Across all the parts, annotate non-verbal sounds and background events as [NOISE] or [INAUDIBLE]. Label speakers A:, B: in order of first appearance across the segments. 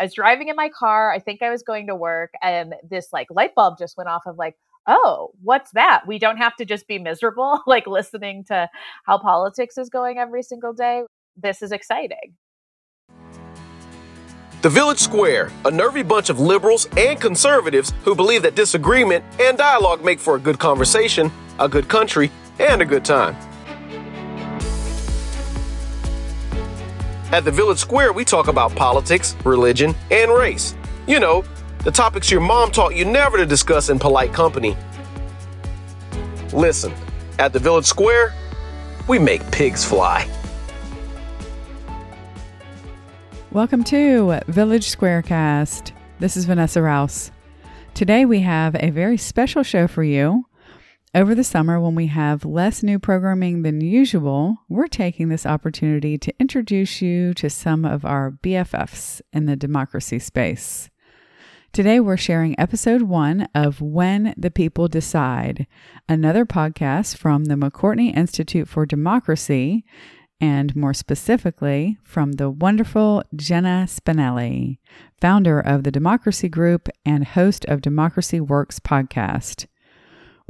A: I was driving in my car. I think I was going to work, and this like light bulb just went off of like, oh, what's that? We don't have to just be miserable, [LAUGHS] like listening to how politics is going every single day. This is exciting.
B: The Village Square, a nervy bunch of liberals and conservatives who believe that disagreement and dialogue make for a good conversation, a good country, and a good time. At the Village Square, we talk about politics, religion, and race. You know, the topics your mom taught you never to discuss in polite company. Listen, at the Village Square, we make pigs fly.
C: Welcome to Village Squarecast. This is Vanessa Rouse. Today we have a very special show for you. Over the summer, when we have less new programming than usual, we're taking this opportunity to introduce you to some of our BFFs in the democracy space. Today, we're sharing episode one of When the People Decide, another podcast from the McCourtney Institute for Democracy and more specifically from the wonderful Jenna Spinelli, founder of the Democracy Group and host of Democracy Works podcast.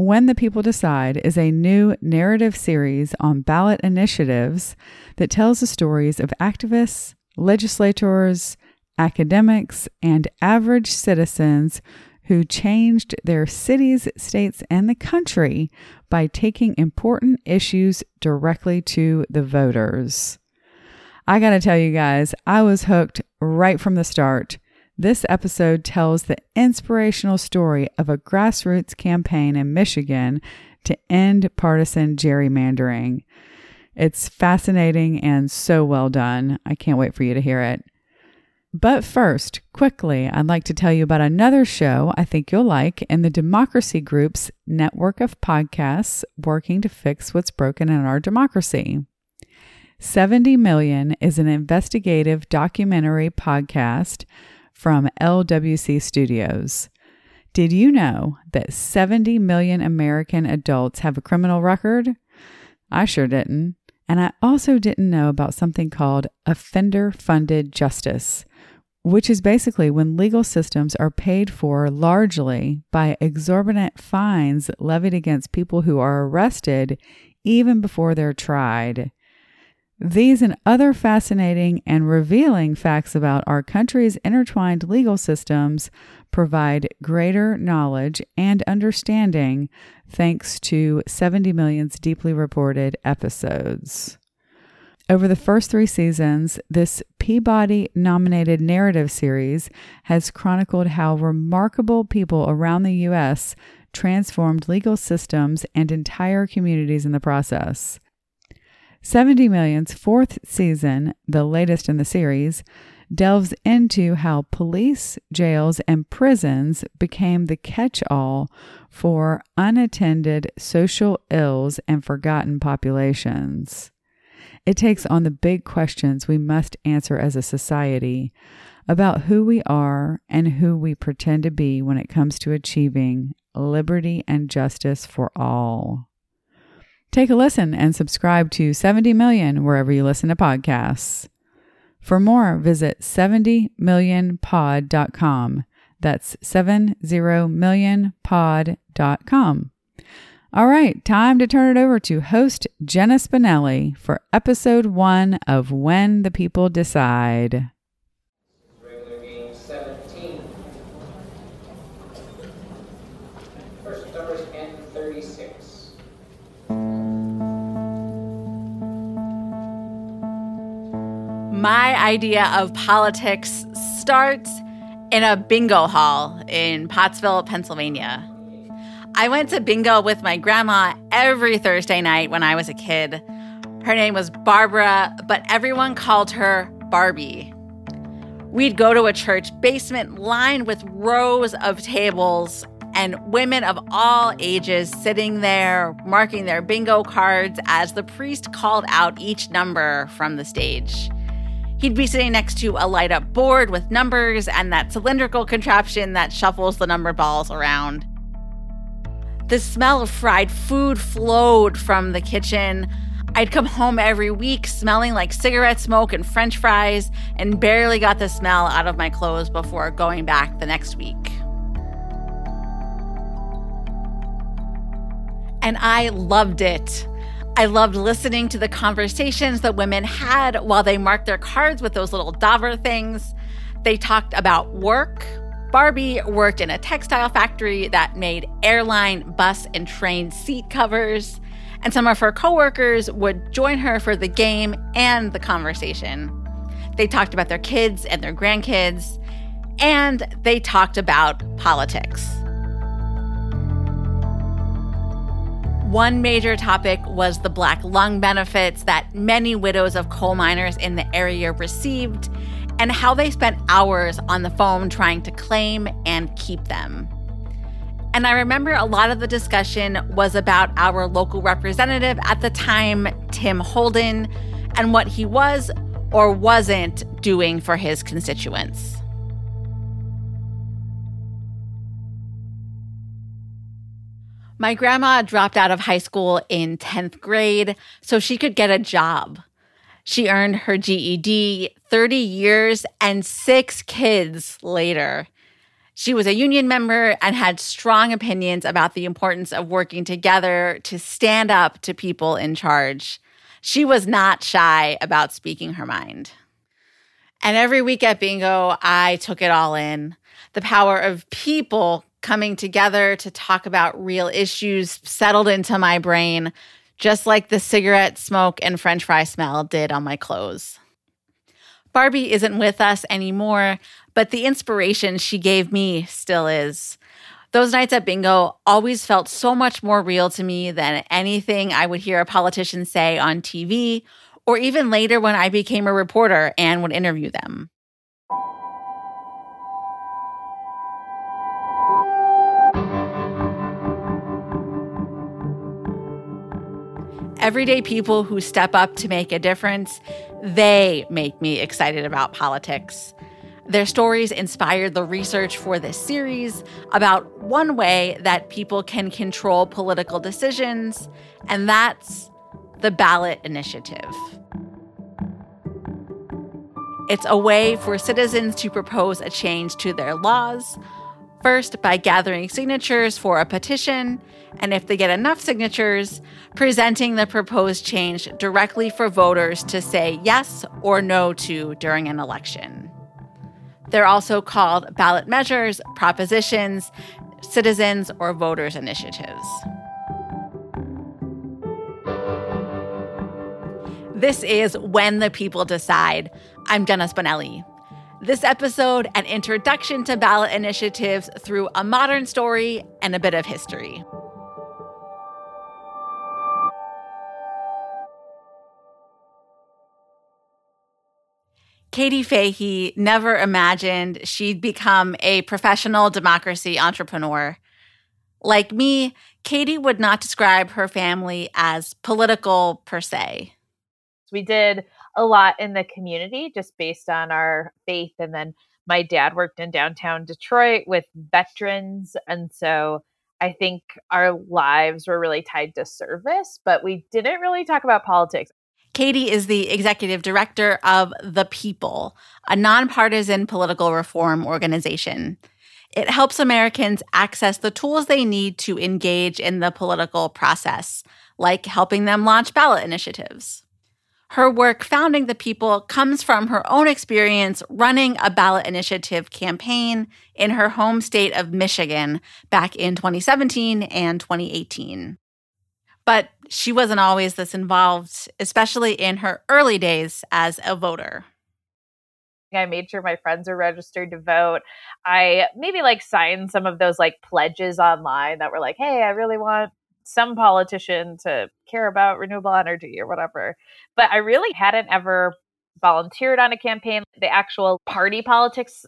C: When the People Decide is a new narrative series on ballot initiatives that tells the stories of activists, legislators, academics, and average citizens who changed their cities, states, and the country by taking important issues directly to the voters. I got to tell you guys, I was hooked right from the start. This episode tells the inspirational story of a grassroots campaign in Michigan to end partisan gerrymandering. It's fascinating and so well done. I can't wait for you to hear it. But first, quickly, I'd like to tell you about another show I think you'll like in the Democracy Group's network of podcasts working to fix what's broken in our democracy. 70 Million is an investigative documentary podcast from LWC Studios. Did you know that 70 million American adults have a criminal record? I sure didn't. And I also didn't know about something called offender funded justice which is basically when legal systems are paid for largely by exorbitant fines levied against people who are arrested even before they're tried. These and other fascinating and revealing facts about our country's intertwined legal systems provide greater knowledge and understanding thanks to 70 Million's deeply reported episodes. Over the first three seasons, this Peabody nominated narrative series has chronicled how remarkable people around the U.S. transformed legal systems and entire communities in the process. 70 Million's fourth season, the latest in the series, delves into how police, jails, and prisons became the catch all for unattended social ills and forgotten populations. It takes on the big questions we must answer as a society about who we are and who we pretend to be when it comes to achieving liberty and justice for all. Take a listen and subscribe to 70 Million wherever you listen to podcasts. For more, visit 70millionpod.com. That's 70millionpod.com. All right, time to turn it over to host Jenna Spinelli for episode one of When the People Decide.
D: My idea of politics starts in a bingo hall in Pottsville, Pennsylvania. I went to bingo with my grandma every Thursday night when I was a kid. Her name was Barbara, but everyone called her Barbie. We'd go to a church basement lined with rows of tables and women of all ages sitting there marking their bingo cards as the priest called out each number from the stage. He'd be sitting next to a light up board with numbers and that cylindrical contraption that shuffles the number balls around. The smell of fried food flowed from the kitchen. I'd come home every week smelling like cigarette smoke and french fries and barely got the smell out of my clothes before going back the next week. And I loved it. I loved listening to the conversations that women had while they marked their cards with those little dauber things. They talked about work. Barbie worked in a textile factory that made airline, bus, and train seat covers. And some of her coworkers would join her for the game and the conversation. They talked about their kids and their grandkids, and they talked about politics. One major topic was the black lung benefits that many widows of coal miners in the area received and how they spent hours on the phone trying to claim and keep them. And I remember a lot of the discussion was about our local representative at the time, Tim Holden, and what he was or wasn't doing for his constituents. My grandma dropped out of high school in 10th grade so she could get a job. She earned her GED 30 years and six kids later. She was a union member and had strong opinions about the importance of working together to stand up to people in charge. She was not shy about speaking her mind. And every week at bingo, I took it all in. The power of people coming together to talk about real issues settled into my brain, just like the cigarette smoke and french fry smell did on my clothes. Barbie isn't with us anymore, but the inspiration she gave me still is. Those nights at bingo always felt so much more real to me than anything I would hear a politician say on TV, or even later when I became a reporter and would interview them. Everyday people who step up to make a difference, they make me excited about politics. Their stories inspired the research for this series about one way that people can control political decisions, and that's the ballot initiative. It's a way for citizens to propose a change to their laws, first by gathering signatures for a petition, and if they get enough signatures, presenting the proposed change directly for voters to say yes or no to during an election. They're also called ballot measures, propositions, citizens, or voters' initiatives. This is When the People Decide. I'm Jenna Spinelli. This episode, an introduction to ballot initiatives through a modern story and a bit of history. Katie Fahey never imagined she'd become a professional democracy entrepreneur. Like me, Katie would not describe her family as political per se.
A: We did a lot in the community just based on our faith. And then my dad worked in downtown Detroit with veterans. And so I think our lives were really tied to service, but we didn't really talk about politics.
D: Katie is the executive director of The People, a nonpartisan political reform organization. It helps Americans access the tools they need to engage in the political process, like helping them launch ballot initiatives. Her work founding the people comes from her own experience running a ballot initiative campaign in her home state of Michigan back in 2017 and 2018. But she wasn't always this involved, especially in her early days as a voter.
A: I made sure my friends are registered to vote. I maybe like signed some of those like pledges online that were like, hey, I really want some politician to care about renewable energy or whatever. But I really hadn't ever volunteered on a campaign. The actual party politics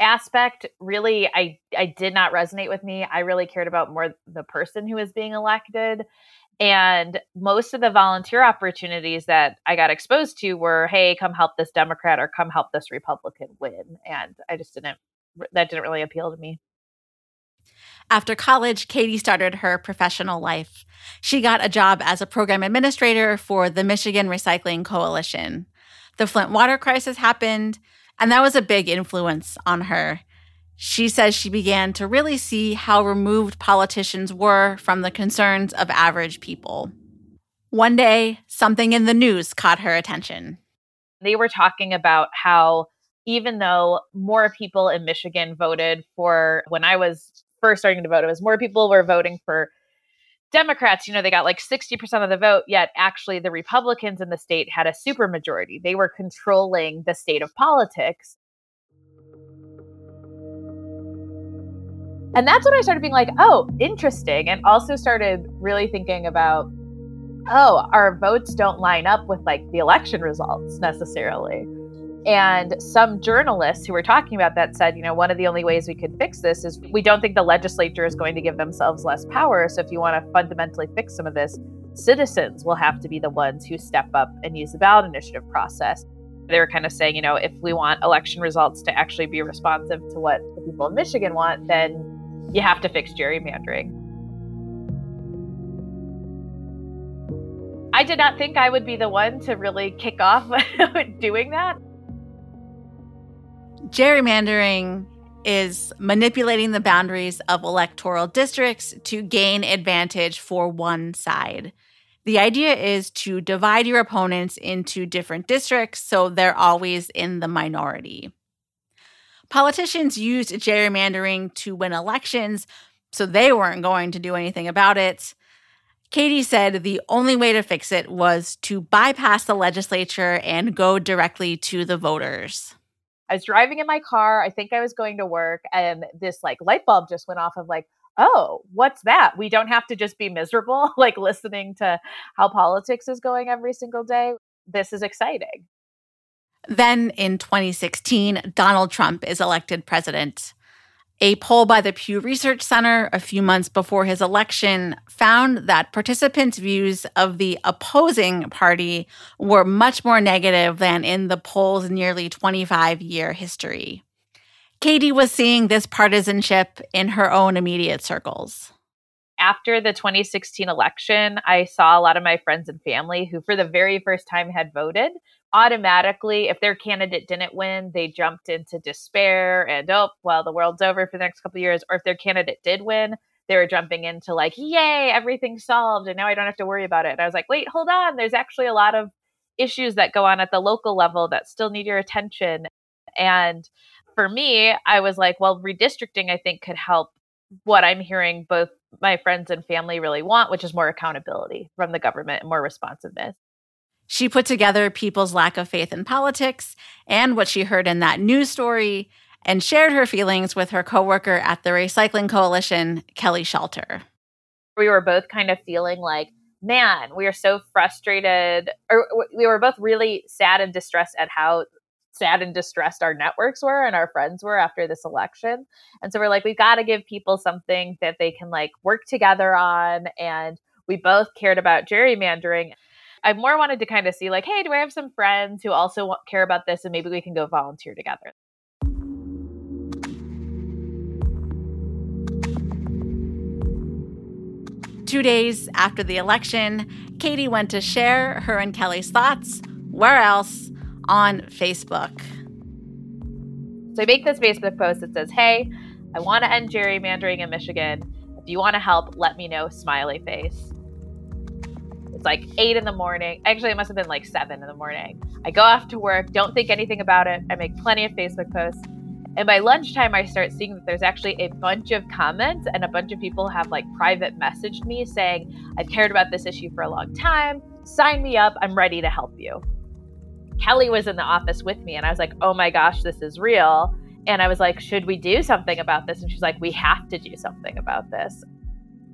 A: aspect really I I did not resonate with me. I really cared about more the person who was being elected and most of the volunteer opportunities that I got exposed to were, hey, come help this Democrat or come help this Republican win. And I just didn't, that didn't really appeal to me.
D: After college, Katie started her professional life. She got a job as a program administrator for the Michigan Recycling Coalition. The Flint water crisis happened, and that was a big influence on her. She says she began to really see how removed politicians were from the concerns of average people. One day, something in the news caught her attention.
A: They were talking about how even though more people in Michigan voted for when I was first starting to vote, it was more people were voting for Democrats, you know, they got like 60% of the vote, yet actually the Republicans in the state had a supermajority. They were controlling the state of politics. And that's when I started being like, oh, interesting. And also started really thinking about, oh, our votes don't line up with like the election results necessarily. And some journalists who were talking about that said, you know, one of the only ways we could fix this is we don't think the legislature is going to give themselves less power. So if you want to fundamentally fix some of this, citizens will have to be the ones who step up and use the ballot initiative process. They were kind of saying, you know, if we want election results to actually be responsive to what the people of Michigan want, then you have to fix gerrymandering. I did not think I would be the one to really kick off [LAUGHS] doing that
D: gerrymandering is manipulating the boundaries of electoral districts to gain advantage for one side. The idea is to divide your opponents into different districts so they're always in the minority. Politicians used gerrymandering to win elections, so they weren't going to do anything about it. Katie said the only way to fix it was to bypass the legislature and go directly to the voters.
A: I was driving in my car. I think I was going to work, and this like light bulb just went off of like, oh, what's that? We don't have to just be miserable, [LAUGHS] like listening to how politics is going every single day. This is exciting.
D: Then in 2016, Donald Trump is elected president. A poll by the Pew Research Center a few months before his election found that participants' views of the opposing party were much more negative than in the poll's nearly 25 year history. Katie was seeing this partisanship in her own immediate circles.
A: After the 2016 election, I saw a lot of my friends and family who, for the very first time, had voted automatically, if their candidate didn't win, they jumped into despair and, oh, well, the world's over for the next couple of years. Or if their candidate did win, they were jumping into like, yay, everything's solved. And now I don't have to worry about it. And I was like, wait, hold on. There's actually a lot of issues that go on at the local level that still need your attention. And for me, I was like, well, redistricting, I think, could help what I'm hearing both my friends and family really want, which is more accountability from the government and more responsiveness.
D: She put together people's lack of faith in politics and what she heard in that news story and shared her feelings with her coworker at the Recycling Coalition, Kelly Shalter.
A: We were both kind of feeling like, man, we are so frustrated, or we were both really sad and distressed at how sad and distressed our networks were and our friends were after this election. And so we're like, we've got to give people something that they can like work together on. And we both cared about gerrymandering. I more wanted to kind of see, like, hey, do I have some friends who also care about this and maybe we can go volunteer together?
D: Two days after the election, Katie went to share her and Kelly's thoughts. Where else? On Facebook.
A: So I make this Facebook post that says, Hey, I want to end gerrymandering in Michigan. If you want to help, let me know, smiley face. It's like eight in the morning. Actually, it must have been like seven in the morning. I go off to work, don't think anything about it. I make plenty of Facebook posts. And by lunchtime, I start seeing that there's actually a bunch of comments and a bunch of people have like private messaged me saying, I've cared about this issue for a long time. Sign me up. I'm ready to help you. Kelly was in the office with me and I was like, oh my gosh, this is real. And I was like, should we do something about this? And she's like, we have to do something about this.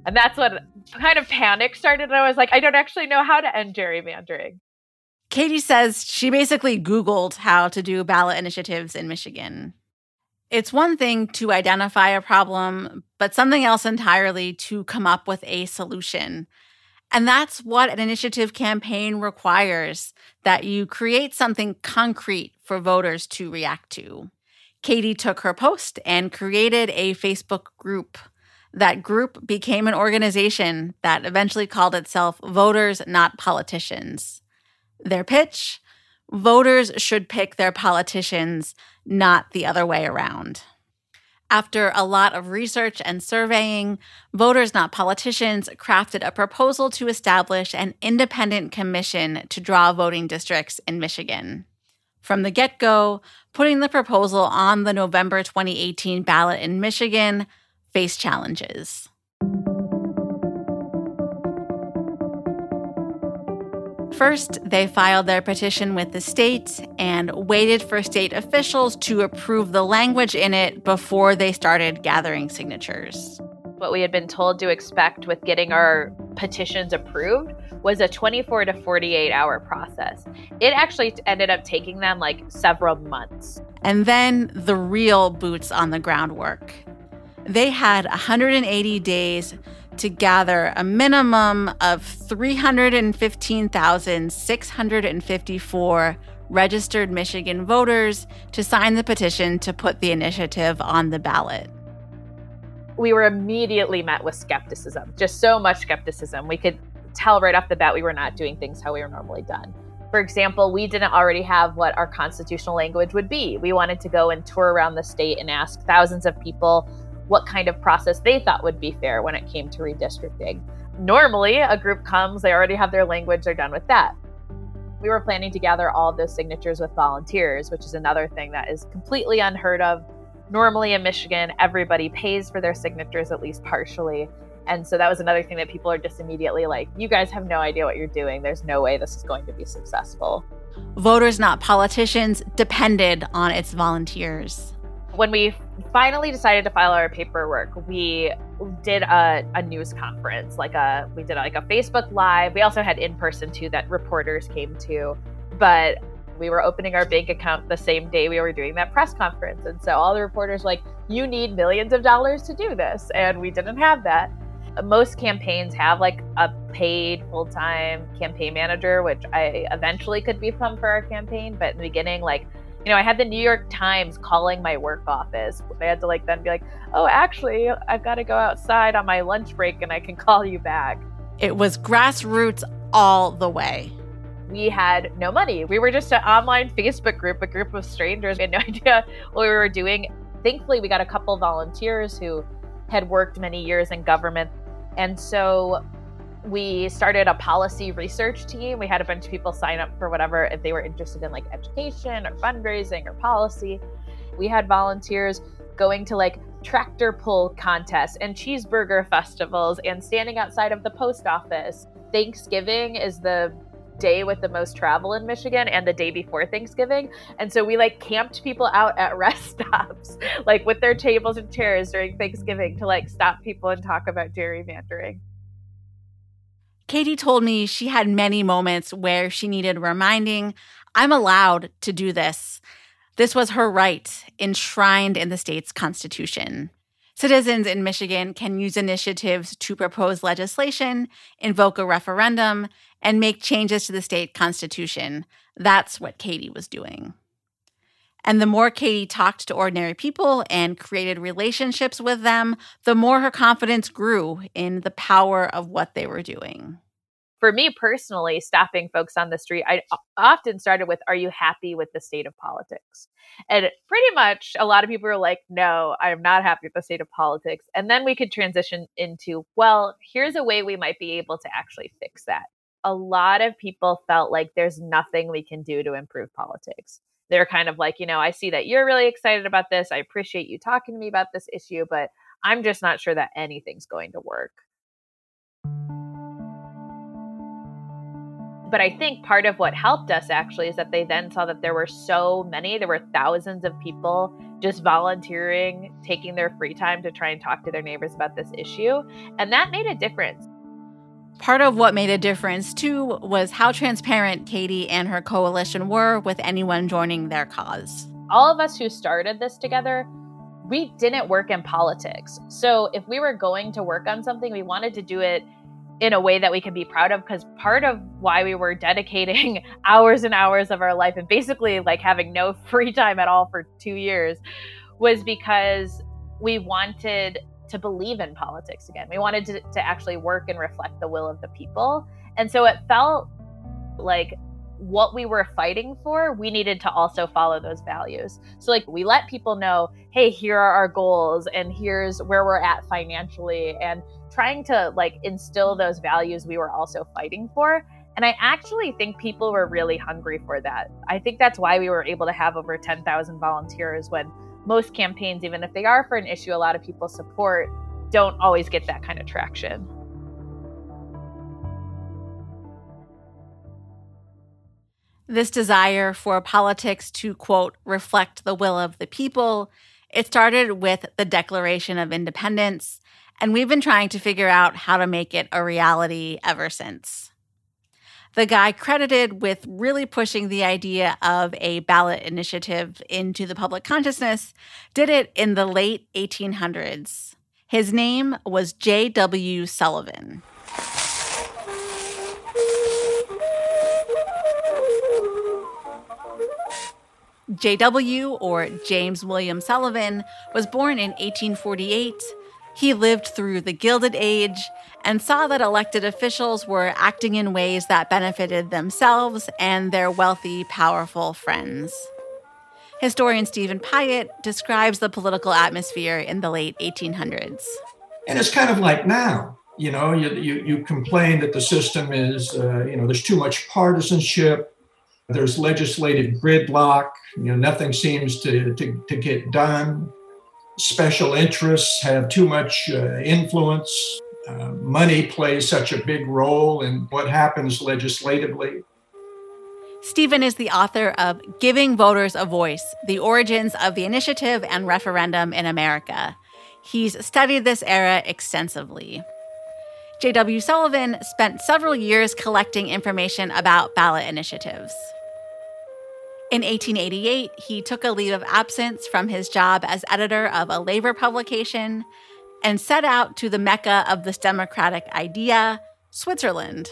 A: And that's what kind of panic started. And I was like, I don't actually know how to end gerrymandering.
D: Katie says she basically Googled how to do ballot initiatives in Michigan. It's one thing to identify a problem, but something else entirely to come up with a solution. And that's what an initiative campaign requires that you create something concrete for voters to react to. Katie took her post and created a Facebook group that group became an organization that eventually called itself Voters Not Politicians. Their pitch voters should pick their politicians, not the other way around. After a lot of research and surveying, Voters Not Politicians crafted a proposal to establish an independent commission to draw voting districts in Michigan. From the get go, putting the proposal on the November 2018 ballot in Michigan faced challenges. First, they filed their petition with the state and waited for state officials to approve the language in it before they started gathering signatures.
A: What we had been told to expect with getting our petitions approved was a 24 to 48 hour process. It actually ended up taking them like several months.
D: And then the real boots on the ground work. They had 180 days to gather a minimum of 315,654 registered Michigan voters to sign the petition to put the initiative on the ballot.
A: We were immediately met with skepticism, just so much skepticism. We could tell right off the bat we were not doing things how we were normally done. For example, we didn't already have what our constitutional language would be. We wanted to go and tour around the state and ask thousands of people what kind of process they thought would be fair when it came to redistricting. Normally, a group comes, they already have their language, they're done with that. We were planning to gather all those signatures with volunteers, which is another thing that is completely unheard of. Normally in Michigan, everybody pays for their signatures at least partially. And so that was another thing that people are just immediately like, you guys have no idea what you're doing. There's no way this is going to be successful.
D: Voters, not politicians, depended on its volunteers
A: when we finally decided to file our paperwork, we did a, a news conference, like a we did like a Facebook live. We also had in person too that reporters came to, but we were opening our bank account the same day we were doing that press conference, and so all the reporters like, "You need millions of dollars to do this," and we didn't have that. Most campaigns have like a paid full time campaign manager, which I eventually could become for our campaign, but in the beginning, like you know, I had the New York Times calling my work office. They had to like then be like, oh, actually, I've got to go outside on my lunch break and I can [LAUGHS] call you back.
D: It was grassroots all the way.
A: We had no money. We were just an online Facebook group, a group of strangers. We had no [LAUGHS] idea what we were doing. Thankfully, we got a couple volunteers who had worked many years in government. And so we started a policy research team. We had a bunch of people sign up for whatever if they were interested in like education or fundraising or policy. We had volunteers going to like tractor pull contests and cheeseburger festivals and standing outside of the post office. Thanksgiving is the day with the most travel in Michigan and the day before Thanksgiving. And so we like camped people out at [LAUGHS] rest stops, like with their tables and chairs during Thanksgiving to like stop people and talk about gerrymandering.
D: Katie told me she had many moments where she needed reminding I'm allowed to do this. This was her right, enshrined in the state's constitution. Citizens in Michigan can use initiatives to propose legislation, invoke a referendum, and make changes to the state constitution. That's what Katie was doing. And the more Katie talked to ordinary people and created relationships with them, the more her confidence grew in the power of what they were doing.
A: For me personally, stopping folks on the street, I often started with, Are you happy with the state of politics? And pretty much a lot of people were like, No, I'm not happy with the state of politics. And then we could transition into, Well, here's a way we might be able to actually fix that. A lot of people felt like there's nothing we can do to improve politics they're kind of like, you know, I see that you're really excited about this. I appreciate you talking to me about this issue, but I'm just not sure that anything's going to work. But I think part of what helped us actually is that they then saw that there were so many, there were thousands of people just volunteering, taking their free time to try and talk to their neighbors about this issue. And that made a difference.
D: Part of what made a difference, too, was how transparent Katie and her coalition were with anyone joining their cause.
A: All of us who started this together, we didn't work in politics. So if we were going to work on something, we wanted to do it in a way that we could be proud of because part of why we were [LAUGHS] dedicating hours and hours of our life and basically like having no [LAUGHS] free time at all for 2 years was because we wanted to believe in politics again. We wanted to, to actually work and reflect the will of the people. And so it felt like what we were fighting for, we needed to also follow those values. So, like, we let people know, hey, here are our goals, and here's where we're at financially, and trying to like instill those values we were also fighting for. And I actually think people were really hungry for that. I think that's why we were able to have over 10,000 volunteers when most campaigns, even if they are for an issue a lot of people support, don't always get that kind of traction.
D: This desire for politics to, quote, reflect the will of the people, it started with the Declaration of Independence, and we've been trying to figure out how to make it a reality ever since. The guy credited with really pushing the idea of a ballot initiative into the public consciousness did it in the late 1800s. His name was J.W. Sullivan. J.W., or James William Sullivan, was born in 1848. He lived through the Gilded Age and saw that elected officials were acting in ways that benefited themselves and their wealthy, powerful friends. Historian Steven Piott describes the political atmosphere in the late 1800s.
E: And it's kind of like now. You know, you, you, you complain that the system is, uh, you know, there's too much partisanship, there's legislative gridlock, you know, nothing seems to, to, to get done. Special interests have too much uh, influence. Uh, money plays such a big role in what happens legislatively.
D: Steven is the author of Giving Voters a Voice The Origins of the Initiative and Referendum in America. He's studied this era extensively. J.W. Sullivan spent several years collecting information about ballot initiatives. In 1888, he took a leave of absence from his job as editor of a labor publication and set out to the mecca of this democratic idea, Switzerland.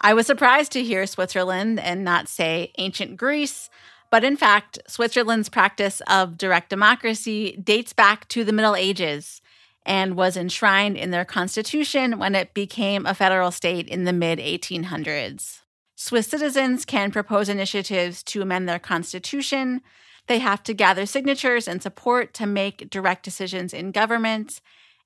D: I was surprised to hear Switzerland and not say ancient Greece, but in fact, Switzerland's practice of direct democracy dates back to the Middle Ages and was enshrined in their constitution when it became a federal state in the mid 1800s. Swiss citizens can propose initiatives to amend their constitution. They have to gather signatures and support to make direct decisions in government,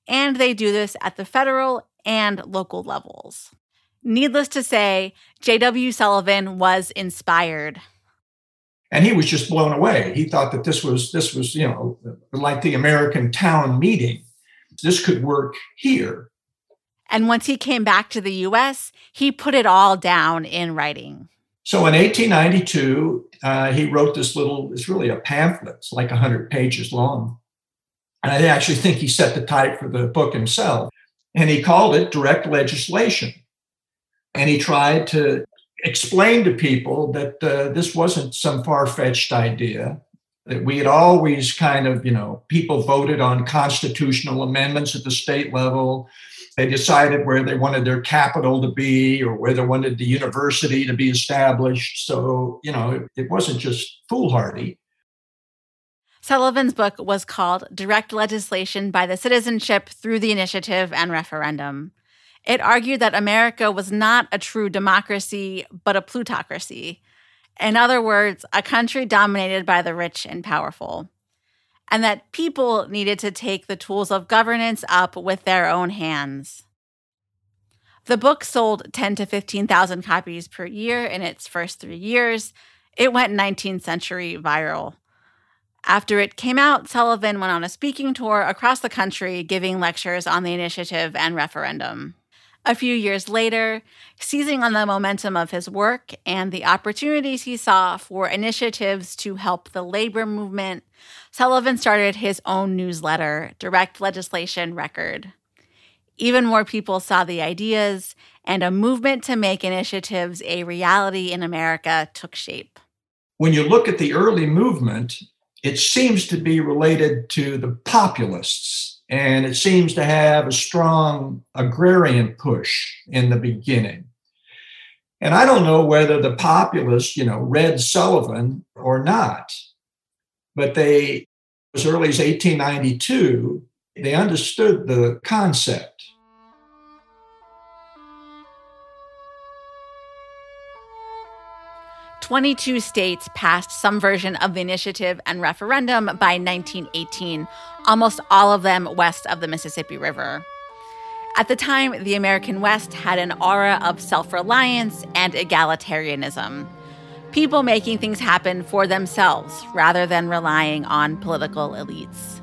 D: and they do this at the federal and local levels. Needless to say, J.W. Sullivan was inspired.
E: And he was just blown away. He thought that this was this was, you know, like the American town meeting. This could work here.
D: And once he came back to the US, he put it all down in writing.
E: So in 1892, uh, he wrote this little, it's really a pamphlet, it's like 100 pages long. And I actually think he set the type for the book himself. And he called it Direct Legislation. And he tried to explain to people that uh, this wasn't some far fetched idea, that we had always kind of, you know, people voted on constitutional amendments at the state level they decided where they wanted their capital to be or where they wanted the university to be established. So, you know, it, it wasn't just foolhardy.
D: Sullivan's book was called Direct Legislation by the Citizenship Through the Initiative and Referendum. It argued that America was not a true democracy, but a plutocracy. In other words, a country dominated by the rich and powerful and that people needed to take the tools of governance up with their own hands. The book sold 10 to 15,000 copies per year in its first three years. It went 19th century viral. After it came out, Sullivan went on a speaking tour across the country giving lectures on the initiative and referendum. A few years later, seizing on the momentum of his work and the opportunities he saw for initiatives to help the labor movement, Sullivan started his own newsletter, Direct Legislation Record. Even more people saw the ideas, and a movement to make initiatives a reality in America took shape.
E: When you look at the early movement, it seems to be related to the populists and it seems to have a strong agrarian push in the beginning. And I don't know whether the populists, you know, read Sullivan or not, but they, as early as 1892, They understood the concept.
D: Twenty-two states passed some version of the initiative and referendum by 1918, almost all of them west of the Mississippi River. At the time, the American West had an aura of self reliance and egalitarianism. People making things happen for themselves rather than relying on political elites.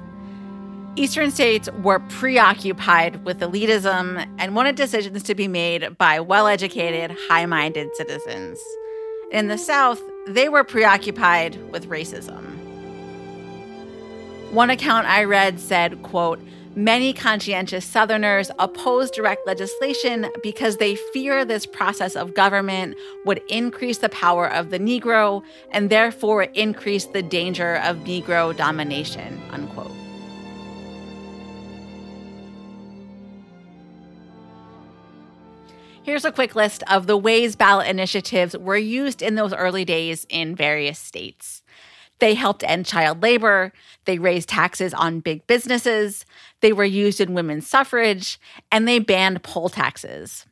D: Eastern states were preoccupied with elitism and wanted decisions to be made by well educated, high minded citizens. In the South, they were preoccupied with racism. One account I read said, quote, Many conscientious Southerners oppose direct legislation because they fear this process of government would increase the power of the Negro and therefore increase the danger of Negro domination. Unquote. Here's a quick list of the ways ballot initiatives were used in those early days in various states. They helped end child labor. They raised taxes on big businesses. They were used in women's suffrage, and they banned poll taxes.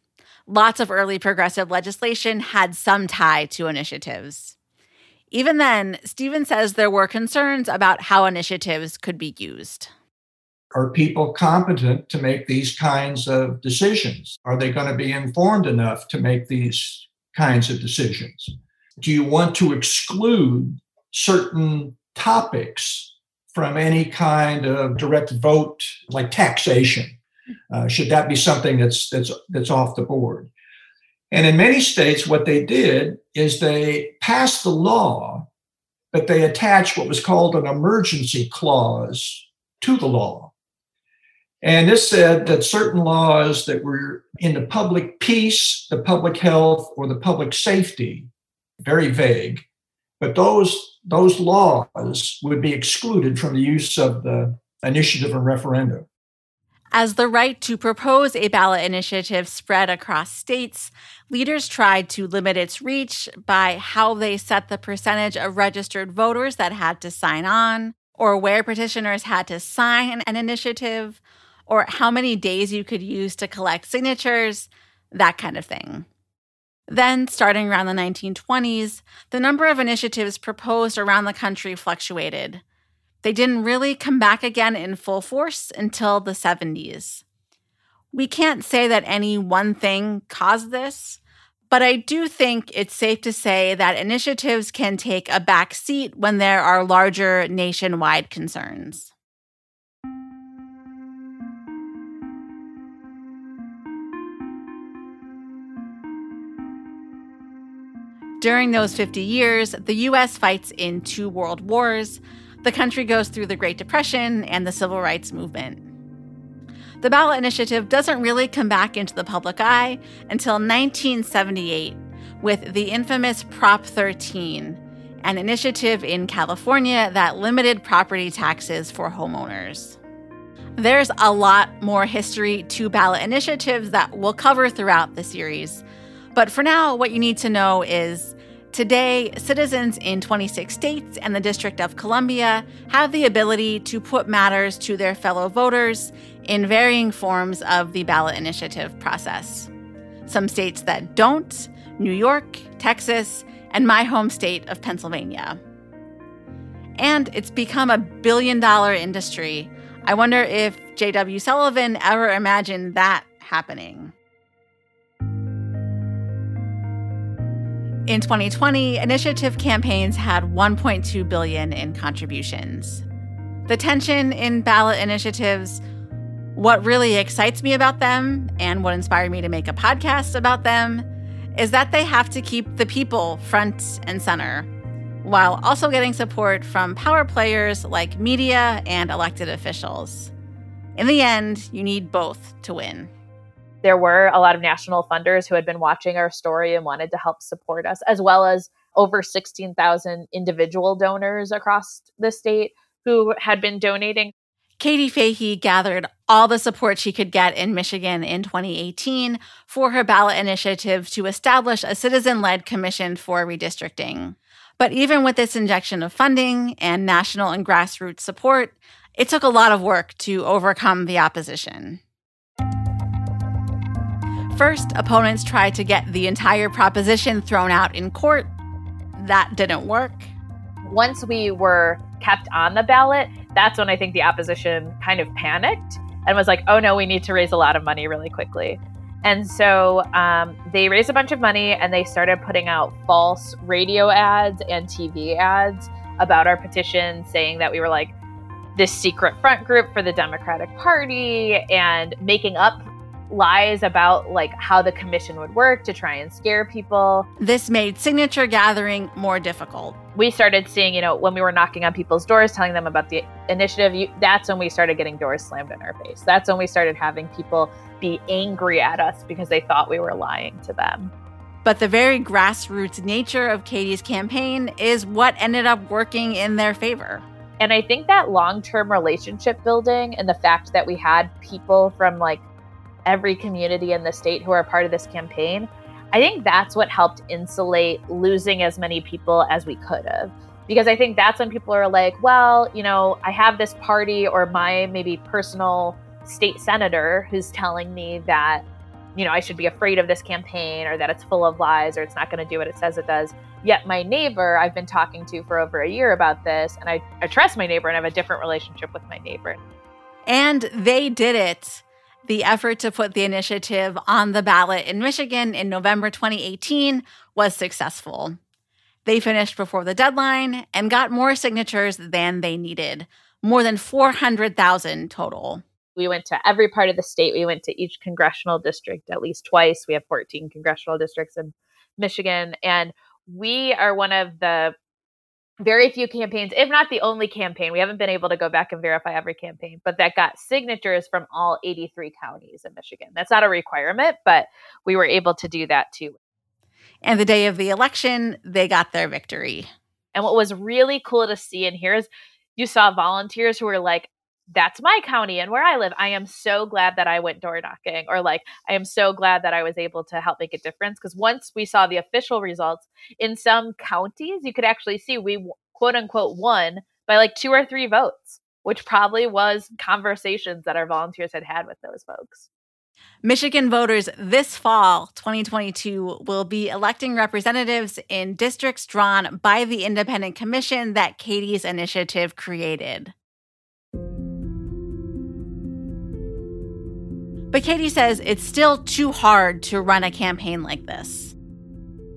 D: Lots of early progressive legislation had some tie to initiatives. Even then, Steven says there were concerns about how initiatives could be used.
E: Are people competent to make these kinds of decisions? Are they going to be informed enough to make these kinds of decisions? Do you want to exclude certain topics from any kind of direct vote like taxation? Uh, should that be something that's that's that's off the board? And in many states, what they did is they passed the law, but they attached what was called an emergency clause to the law. And this said that certain laws that were in the public peace, the public health, or the public safety, very vague, but those those laws would be excluded from the use of the initiative and referendum.
D: As the right to propose a ballot initiative spread across states, leaders tried to limit its reach by how they set the percentage of registered voters that had to sign on, or where petitioners had to sign an initiative, or how many days you could use to collect signatures, that kind of thing. Then, starting around the 1920s, the number of initiatives proposed around the country fluctuated. They didn't really come back again in full force until the 70s. We can't say that any one thing caused this, but I do think it's safe to say that initiatives can take a back seat when there are larger nationwide concerns. During those 50 years, the US fights in two world wars. The country goes through the Great Depression and the Civil Rights Movement. The ballot initiative doesn't really come back into the public eye until 1978 with the infamous Prop 13, an initiative in California that limited property taxes for homeowners. There's a lot more history to ballot initiatives that we'll cover throughout the series, but for now, what you need to know is today, citizens in 26 states and the District of Columbia have the ability to put matters to their fellow voters in varying forms of the ballot initiative process. Some states that don't New York, Texas, and my home state of Pennsylvania. And it's become a billion dollar industry. I wonder if J.W. Sullivan ever imagined that happening. In 2020, initiative campaigns had 1.2 billion in contributions. The tension in ballot initiatives, what really excites me about them and what inspired me to make a podcast about them is that they have to keep the people front and center while also getting support from power players like media and elected officials. In the end, you need both to win
A: there were a lot of national funders who had been watching our story and wanted to help support us, as well as over 16,000 individual donors across the state who had been donating.
D: Katie Fahey gathered all the support she could get in Michigan in 2018 for her ballot initiative to establish a citizen led commission for redistricting. But even with this injection of funding and national and grassroots support, It took a lot of work to overcome the opposition. First, opponents tried to get the entire proposition thrown out in court. That didn't work.
A: Once we were kept on the ballot, that's when I think the opposition kind of panicked and was like, oh no, we need to raise a lot of money really quickly. And so um, they raised a bunch of money and they started putting out false radio ads and TV ads about our petition, saying that we were like this secret front group for the Democratic Party and making up lies about like how the commission would work to try and scare people.
D: This made signature gathering more difficult.
A: We started seeing, you know, when we were knocking on people's doors telling them about the initiative, you, that's when we started getting doors slammed in our face. That's when we started having people be angry at us because they thought we were lying to them.
D: But the very grassroots nature of Katie's campaign is what ended up working in their favor.
A: And I think that long term relationship building and the fact that we had people from like every community in the state who are part of this campaign, I think that's what helped insulate losing as many people as we could have. Because I think that's when people are like, well, you know, I have this party or my maybe personal state senator who's telling me that, you know, I should be afraid of this campaign or that it's full of lies or it's not going to do what it says it does. Yet my neighbor, I've been talking to for over a year about this, and I, I trust my neighbor and I have a different relationship with my neighbor.
D: And they did it the effort to put the initiative on the ballot in Michigan in November 2018 was successful. They finished before the deadline and got more signatures than they needed, more than 400,000 total.
A: We went to every part of the state. We went to each congressional district at least twice. We have 14 congressional districts in Michigan. And we are one of the very few campaigns, if not the only campaign, we haven't been able to go back and verify every campaign, but that got signatures from all 83 counties in Michigan. That's not a requirement, but we were able to do that too.
D: And the day of the election, they got their victory.
A: And what was really cool to see and hear is you saw volunteers who were like, that's my county and where I live. I am so glad that I went door knocking, or like, I am so glad that I was able to help make a difference. Because once we saw the official results in some counties, you could actually see we quote unquote won by like two or three votes, which probably was conversations that our volunteers had had with those folks.
D: Michigan voters this fall, 2022, will be electing representatives in districts drawn by the independent commission that Katie's initiative created. But Katie says it's still too hard to run a campaign like this.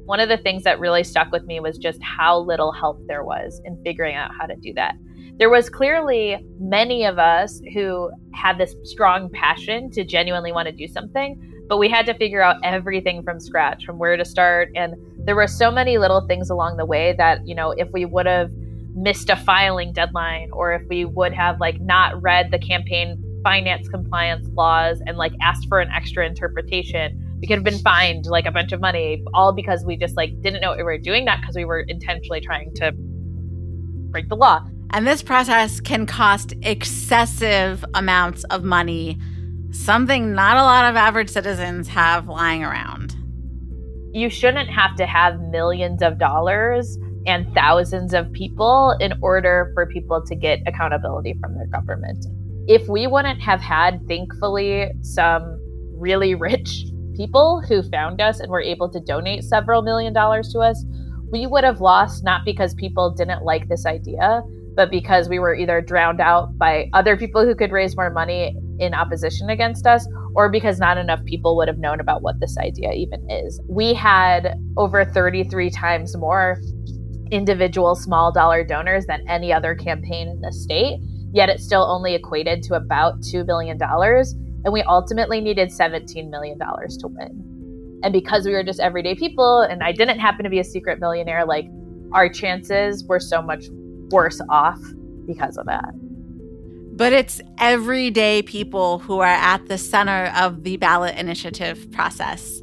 A: One of the things that really stuck with me was just how little help there was in figuring out how to do that. There was clearly many of us who had this strong passion to genuinely want to do something, but we had to figure out everything from scratch, from where to start. And there were so many little things along the way that, you know, if we would have missed a filing deadline or if we would have like not read the campaign finance compliance laws and like asked for an extra interpretation we could have been fined like a bunch of money all because we just like didn't know we were doing that because we were intentionally trying to break the law.
D: And this process can cost excessive amounts of money something not a lot of average citizens have lying around.
A: You shouldn't have to have millions of dollars and thousands of people in order for people to get accountability from their government if we wouldn't have had, thankfully, some really rich people who found us and were able to donate several million dollars to us, we would have lost not because people didn't like this idea, but because we were either drowned out by other people who could raise more money in opposition against us, or because not enough people would have known about what this idea even is. We had over 33 times more individual small dollar donors than any other campaign in the state yet it still only equated to about $2 billion. And we ultimately needed $17 million to win. And because we were just everyday people and I didn't happen to be a secret millionaire, like our chances were so much worse off because of that.
D: But it's everyday people who are at the center of the ballot initiative process.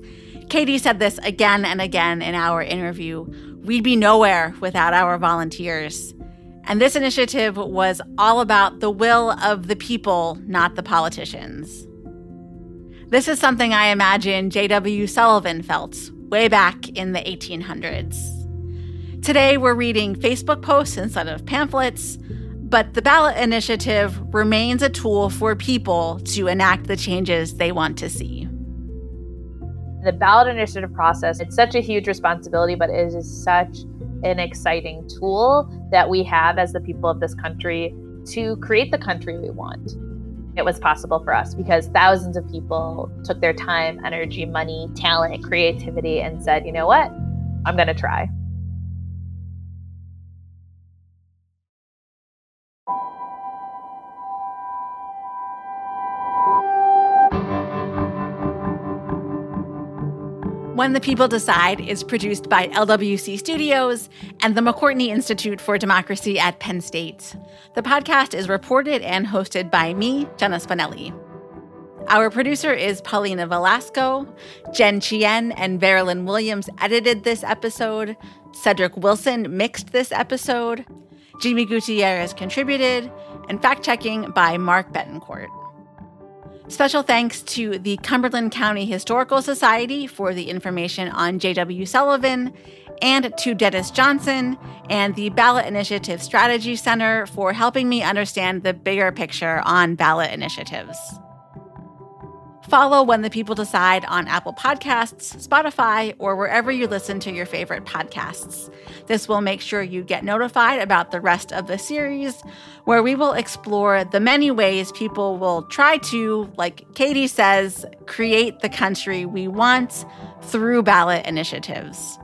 D: Katie said this again and again in our interview. We'd be nowhere without our volunteers. And this initiative was all about the will of the people, not the politicians. This is something I imagine J.W. Sullivan felt way back in the 1800s. Today, we're reading Facebook posts instead of pamphlets, But the ballot initiative remains a tool for people to enact the changes they want to see.
A: The ballot initiative process, it's such a huge responsibility, but it is such an exciting tool that we have as the people of this country to create the country we want. It was possible for us because thousands of people took their time, energy, money, talent, creativity, and said, you know what? I'm going to try.
D: When the People Decide is produced by LWC Studios and the McCourtney Institute for Democracy at Penn State. The podcast is reported and hosted by me, Jenna Spinelli. Our producer is Paulina Velasco. Jen Chien and Verilyn Williams edited this episode. Cedric Wilson mixed this episode. Jimmy Gutierrez contributed, and fact checking by Mark Betancourt. Special thanks to the Cumberland County Historical Society for the information on J.W. Sullivan, and to Dennis Johnson and the Ballot Initiative Strategy Center for helping me understand the bigger picture on ballot initiatives. Follow When the People Decide on Apple Podcasts, Spotify, or wherever you listen to your favorite podcasts. This will make sure you get notified about the rest of the series, where we will explore the many ways people will try to, like Katie says, create the country we want through ballot initiatives.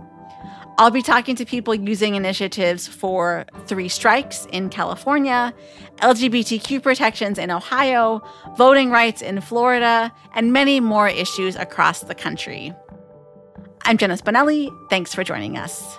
D: I'll be talking to people using initiatives for three strikes in California, LGBTQ protections in Ohio, voting rights in Florida, and many more issues across the country. I'm Jenna Spinelli. Thanks for joining us.